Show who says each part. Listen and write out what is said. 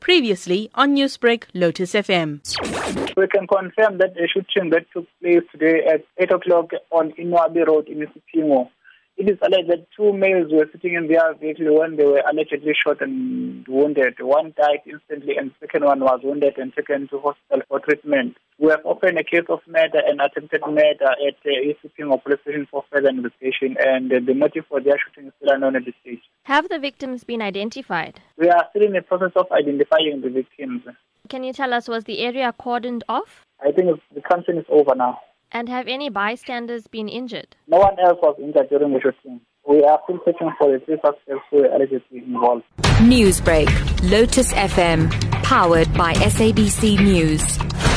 Speaker 1: Previously on Newsbreak, Lotus FM.
Speaker 2: We can confirm that a shooting that took place today at 8 o'clock on Inwabi Road in Isipingo. It is alleged that two males were sitting in their vehicle when they were allegedly shot and wounded. One died instantly and the second one was wounded and taken to hospital for treatment. We have opened a case of murder and attempted murder at the uh, Isipingo police station for further investigation and uh, the motive for their shooting is still unknown at this stage.
Speaker 3: Have the victims been identified?
Speaker 2: We are still in the process of identifying the victims.
Speaker 3: Can you tell us, was the area cordoned off?
Speaker 2: I think the campaign is over now.
Speaker 3: And have any bystanders been injured?
Speaker 2: No one else was injured during the shooting. We are still searching for the three suspects who were allegedly involved.
Speaker 4: Newsbreak, Lotus FM, powered by SABC News.